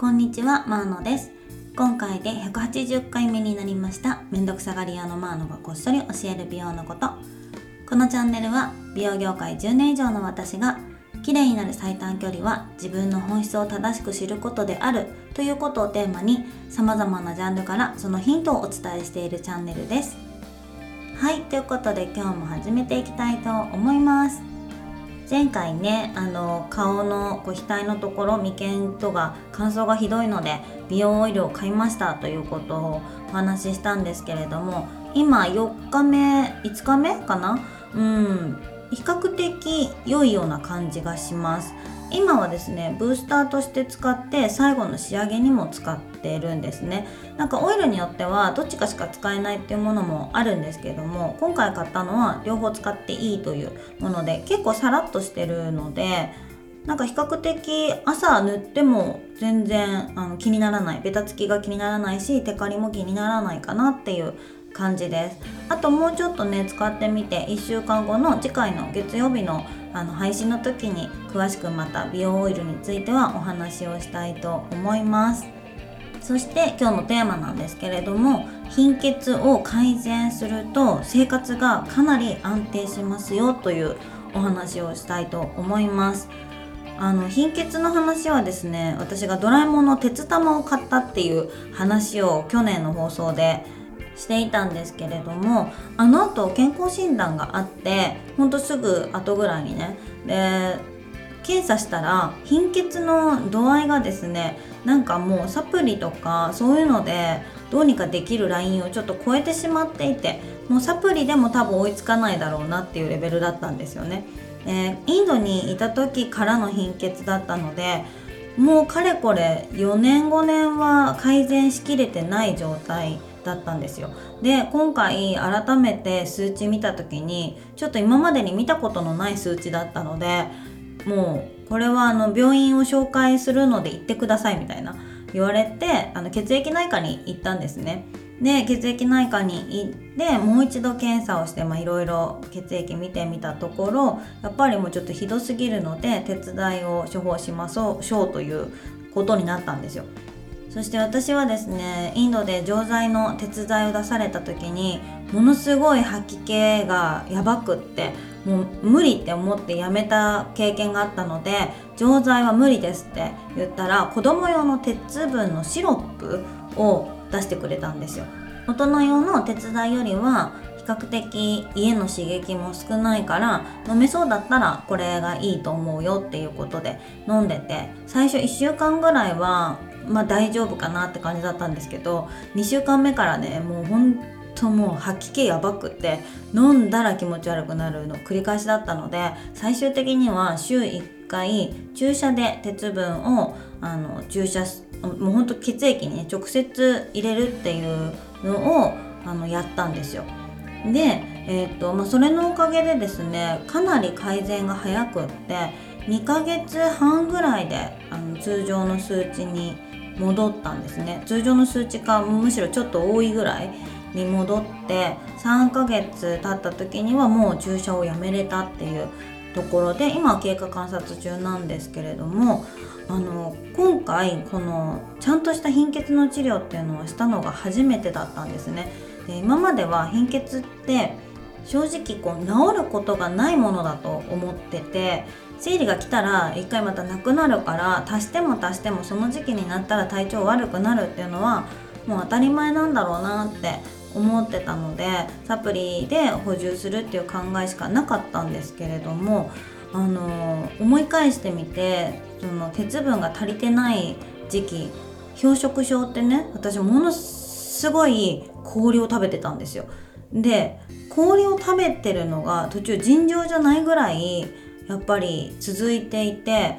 こんにちは、マーノです。今回で180回目になりましためんどくさがり屋のマーノがこっそり教える美容のこと。このチャンネルは美容業界10年以上の私が綺麗になる最短距離は自分の本質を正しく知ることであるということをテーマに様々なジャンルからそのヒントをお伝えしているチャンネルです。はいということで今日も始めていきたいと思います。前回ねあの顔のこう額のところ眉間とか乾燥がひどいので美容オイルを買いましたということをお話ししたんですけれども今4日目5日目かな？うん。比較的良いような感じがします。今はですねブースターとして使って最後の仕上げにも使っているんですね。なんかオイルによってはどっちかしか使えないっていうものもあるんですけども今回買ったのは両方使っていいというもので結構サラッとしてるのでなんか比較的朝塗っても全然あの気にならないベタつきが気にならないしテカリも気にならないかなっていう感じです。あともうちょっとね使ってみて1週間後の次回の月曜日のあの配信の時に詳しくまた美容オイルについてはお話をしたいと思います。そして今日のテーマなんですけれども貧血を改善すると生活がかなり安定しますよというお話をしたいと思います。あの貧血の話はですね私がドラえもんの鉄玉を買ったっていう話を去年の放送でしていたんですけれどもあの後健康診断があってほんとすぐ後ぐらいにねで検査したら貧血の度合いがですねなんかもうサプリとかそういうのでどうにかできるラインをちょっと超えてしまっていてもうサプリでも多分追いつかないだろうなっていうレベルだったんですよね。えー、インドにいた時からの貧血だったのでもうかれこれ4年5年は改善しきれてない状態だったんですよ。で今回改めて数値見た時にちょっと今までに見たことのない数値だったのでもうこれはあの病院を紹介するので行ってくださいみたいな言われてあの血液内科に行ったんですね。で血液内科に行ってもう一度検査をしていろいろ血液見てみたところやっぱりもうちょっとひどすぎるので手伝いを処方しましょうということになったんですよ。そして私はですねインドで錠剤の手伝いを出された時にものすごい吐き気がやばくってもう無理って思ってやめた経験があったので錠剤は無理ですって言ったら子供用の鉄分のシロップを出してくれたんですよ。大人用の手伝いよりは比較的家の刺激も少ないから飲めそうだったらこれがいいと思うよっていうことで飲んでて最初1週間ぐらいはまあ大丈夫かなって感じだったんですけど2週間目からねもうほんともう吐き気やばくて飲んだら気持ち悪くなるの繰り返しだったので最終的には週1回注射で鉄分をあの注射もうほんと血液にね直接入れるっていうのをあのやったんですよ。で、えーとまあ、それのおかげでですねかなり改善が早くって2ヶ月半ぐらいであの通常の数値に戻ったんですね通常の数値かむしろちょっと多いぐらいに戻って3ヶ月経った時にはもう注射をやめれたっていうところで今は経過観察中なんですけれどもあの今回このちゃんとした貧血の治療っていうのをしたのが初めてだったんですね。で今までは貧血って正直こう治ることがないものだと思ってて生理が来たら一回またなくなるから足しても足してもその時期になったら体調悪くなるっていうのはもう当たり前なんだろうなって思ってたのでサプリで補充するっていう考えしかなかったんですけれどもあの思い返してみてその鉄分が足りてない時期氷食症ってね私ものすごい氷を食べてたんですよ。で氷を食べてるのが途中尋常じゃないぐらいやっぱり続いていて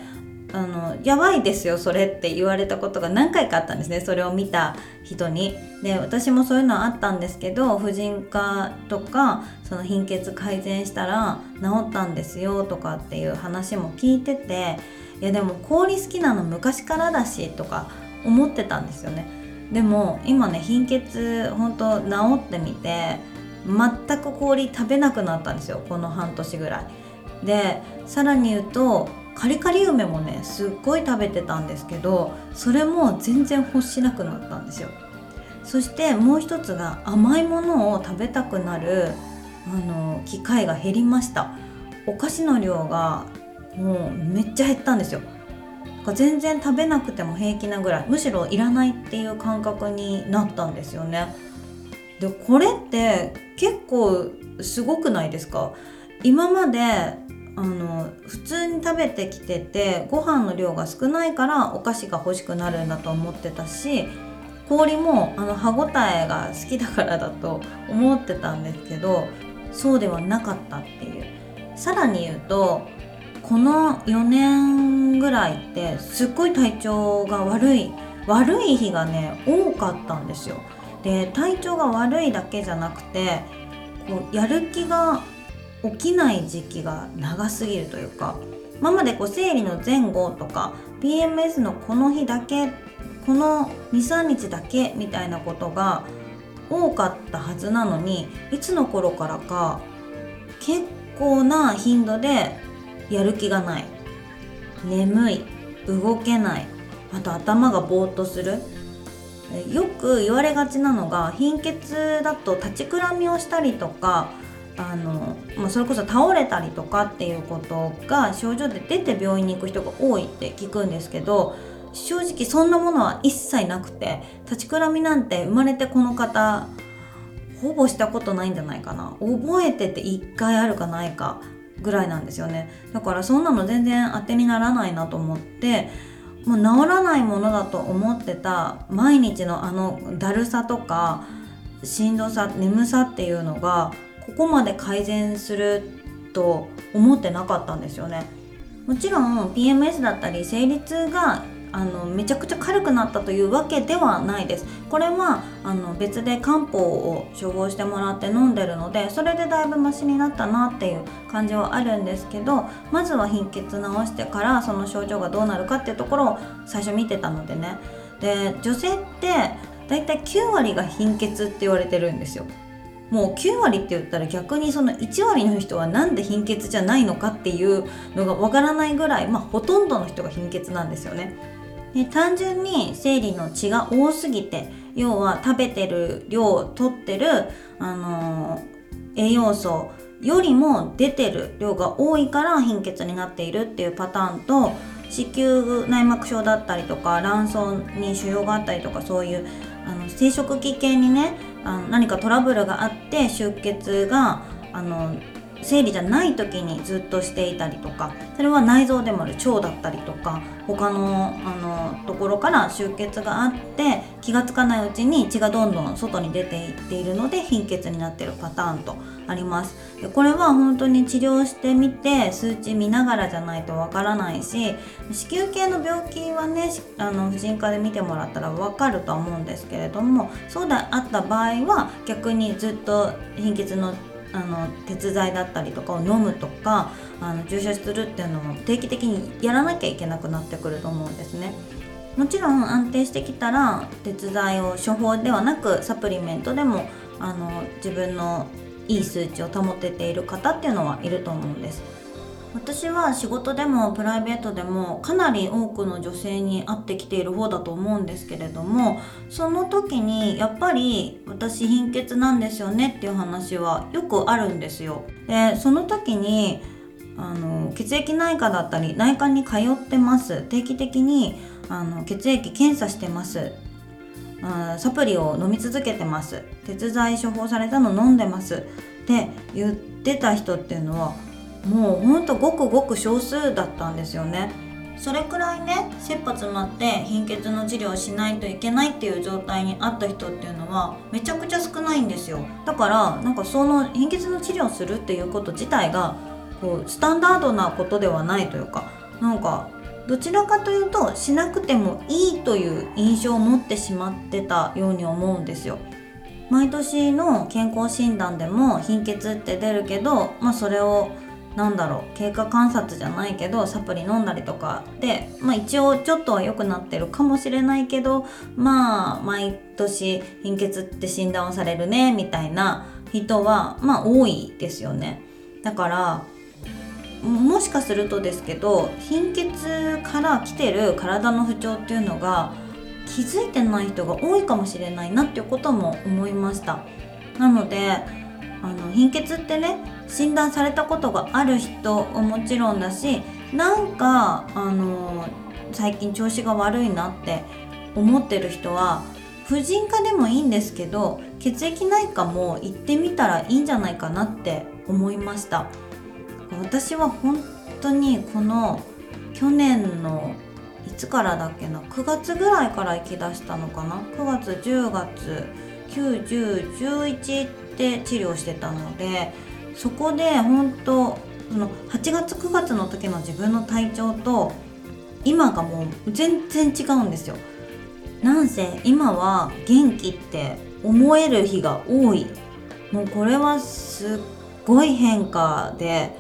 あのやばいですよそれって言われたことが何回かあったんですね。それを見た人に。で私もそういうのはあったんですけど婦人科とかその貧血改善したら治ったんですよとかっていう話も聞いてていやでも氷好きなの昔からだしとか思ってたんですよね。でも今ね貧血ほんと治ってみて全く氷食べなくなったんですよこの半年ぐらい。でさらに言うとカリカリ梅もねすっごい食べてたんですけどそれも全然欲しなくなったんですよ。そしてもう一つが甘いものを食べたくなるあの機会が減りました。お菓子の量がもうめっちゃ減ったんですよ。全然食べなくても平気なぐらいむしろいらないっていう感覚になったんですよね。でこれって結構すごくないですか？今まであの普通に食べてきててご飯の量が少ないからお菓子が欲しくなるんだと思ってたし氷もあの歯ごたえが好きだからだと思ってたんですけどそうではなかったっていう。さらに言うとこの4年ぐらいってすっごい体調が悪い悪い日がね多かったんですよ。で体調が悪いだけじゃなくてこうやる気が起きない時期が長すぎるというか今までこう生理の前後とか PMS のこの日だけこの23日だけみたいなことが多かったはずなのにいつの頃からか結構な頻度でやる気がない。眠い動けないあと頭がぼーっとする。よく言われがちなのが貧血だと立ちくらみをしたりとかあの、まあ、それこそ倒れたりとかっていうことが症状で出て病院に行く人が多いって聞くんですけど正直そんなものは一切なくて立ちくらみなんて生まれてこの方ほぼしたことないんじゃないかな。覚えてて1回あるかないかぐらいなんですよね。だからそんなの全然当てにならないなと思ってもう治らないものだと思ってた毎日のあのだるさとかしんどさ眠さっていうのがここまで改善すると思ってなかったんですよね。もちろん PMS だったり生理痛があのめちゃくちゃ軽くなったというわけではないです。これはあの別で漢方を処方してもらって飲んでるのでそれでだいぶマシになったなっていう感じはあるんですけどまずは貧血治してからその症状がどうなるかっていうところを最初見てたのでね。で女性ってだいたい9割が貧血って言われてるんですよ。もう9割って言ったら逆にその1割の人は何で貧血じゃないのかっていうのがわからないぐらい、まあ、ほとんどの人が貧血なんですよね。で単純に生理の血が多すぎて要は食べてる量取ってる、あのー、栄養素よりも出てる量が多いから貧血になっているっていうパターンと子宮内膜症だったりとか卵巣に腫瘍があったりとかそういうあの生殖器系にねあの何かトラブルがあって出血があの生理じゃない時にずっとしていたりとかそれは内臓でもある腸だったりとか他のあのところから出血があって気が付かないうちに血がどんどん外に出ていっているので貧血になっているパターンとあります。でこれは本当に治療してみて数値見ながらじゃないとわからないし子宮系の病気はねあの婦人科で見てもらったらわかるとは思うんですけれどもそうであった場合は逆にずっと貧血のあの鉄剤だったりとかを飲むとかあの注射するっていうのも定期的にやらなきゃいけなくなってくると思うんですね。もちろん安定してきたら鉄剤を処方ではなくサプリメントでもあの自分のいい数値を保てている方っていうのはいると思うんです。私は仕事でもプライベートでもかなり多くの女性に会ってきている方だと思うんですけれどもその時にやっぱり私貧血なんですよねっていう話はよくあるんですよ。でその時にあの血液内科だったり内科に通ってます。定期的にあの血液検査してます。あサプリを飲み続けてます。鉄剤処方されたの飲んでます。って言ってた人っていうのはもうほんとごくごく少数だったんですよね。それくらいね切羽詰まって貧血の治療をしないといけないっていう状態にあった人っていうのはめちゃくちゃ少ないんですよ。だからなんかその貧血の治療をするっていうこと自体がこうスタンダードなことではないというかなんかどちらかというとしなくてもいいという印象を持ってしまってたように思うんですよ。毎年の健康診断でも貧血って出るけど、まあ、それをなんだろう経過観察じゃないけどサプリ飲んだりとかで、まあ、一応ちょっとは良くなってるかもしれないけどまあ毎年貧血って診断をされるねみたいな人はまあ多いですよね。だからもしかするとですけど貧血から来てる体の不調っていうのが気づいてない人が多いかもしれないなっていうことも思いました。なのであの貧血ってね診断されたことがある人ももちろんだしなんかあの最近調子が悪いなって思ってる人は婦人科でもいいんですけど血液内科も行ってみたらいいんじゃないかなって思いました。私は本当にこの去年のいつからだっけな9月ぐらいから行きだしたのかな？9月10月91011って治療してたのでそこで本当その8月9月の時の自分の体調と今がもう全然違うんですよ。なんせ今は元気って思える日が多い。もうこれはすっごい変化で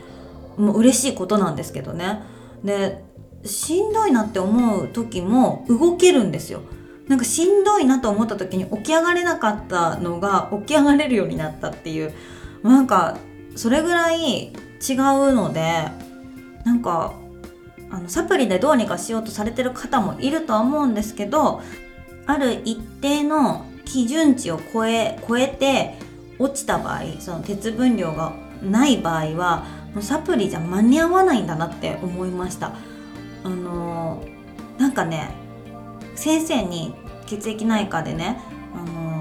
もう嬉しいことなんですけどね。でしんどいなって思う時も動けるんですよ。なんかしんどいなと思った時に起き上がれなかったのが起き上がれるようになったっていうなんかそれぐらい違うのでなんかあのサプリでどうにかしようとされてる方もいるとは思うんですけどある一定の基準値を超え超えて落ちた場合その鉄分量がない場合はもうサプリじゃ間に合わないんだなって思いました。あのー、なんかね先生に血液内科でね、あの、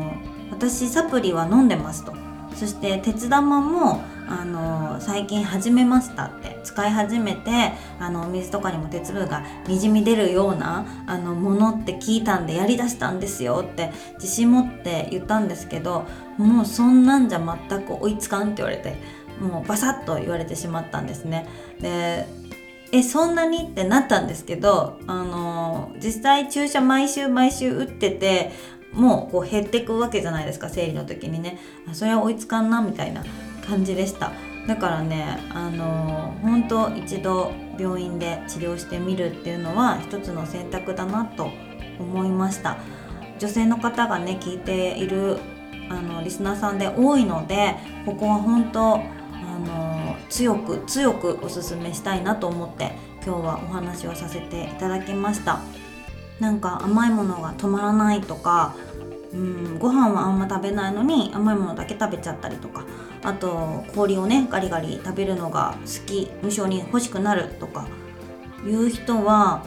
私サプリは飲んでますとそして鉄玉もあの最近始めましたって使い始めてあのお水とかにも鉄分がにじみ出るようなあのものって聞いたんでやりだしたんですよって自信持って言ったんですけどもうそんなんじゃ全く追いつかんって言われてもうバサッと言われてしまったんですね。でえそんなに？ってなったんですけどあの実際注射毎週毎週打っててもうこう減っていくわけじゃないですか生理の時にね。それは追いつかんなみたいな感じでした。だからねあの本当一度病院で治療してみるっていうのは一つの選択だなと思いました。女性の方がね聞いているあのリスナーさんで多いのでここは本当強く強くおすすめしたいなと思って今日はお話をさせていただきました。なんか甘いものが止まらないとかうんご飯はあんま食べないのに甘いものだけ食べちゃったりとかあと氷をねガリガリ食べるのが好き無性に欲しくなるとかいう人は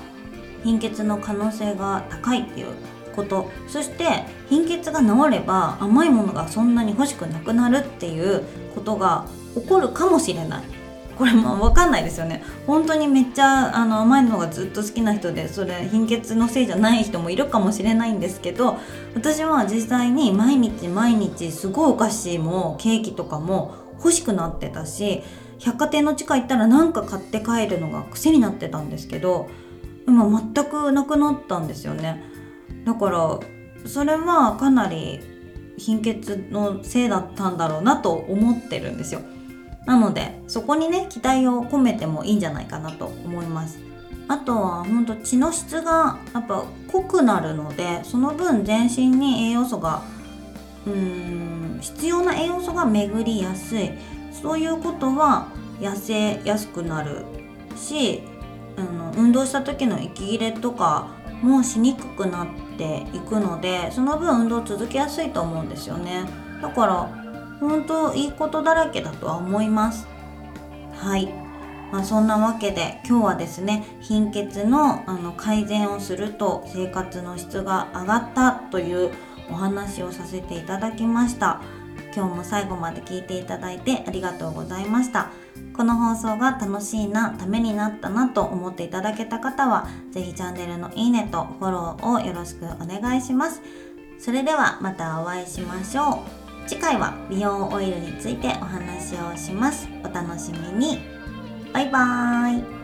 貧血の可能性が高いっていうこと。そして貧血が治れば甘いものがそんなに欲しくなくなるっていうことが起こるかもしれない。これも分かんないですよね。本当にめっちゃあの甘いのがずっと好きな人でそれ貧血のせいじゃない人もいるかもしれないんですけど私は実際に毎日毎日すごいお菓子もケーキとかも欲しくなってたし百貨店の地下行ったら何か買って帰るのが癖になってたんですけど今全くなくなったんですよね。だからそれはかなり貧血のせいだったんだろうなと思ってるんですよ。なのでそこにね期待を込めてもいいんじゃないかなと思います。あとはほんと血の質がやっぱ濃くなるのでその分全身に栄養素がうーん必要な栄養素が巡りやすい。そういうことは痩せやすくなるしあの運動した時の息切れとかもしにくくなっていくのでその分運動続けやすいと思うんですよね。だから本当いいことだらけだとは思います。はい。まあ、そんなわけで今日はですね貧血のあの改善をすると生活の質が上がったというお話をさせていただきました。今日も最後まで聞いていただいてありがとうございました。この放送が楽しいなためになったなと思っていただけた方は是非チャンネルのいいねとフォローをよろしくお願いします。それではまたお会いしましょう。次回は美容オイルについてお話をします。お楽しみに。バイバーイ。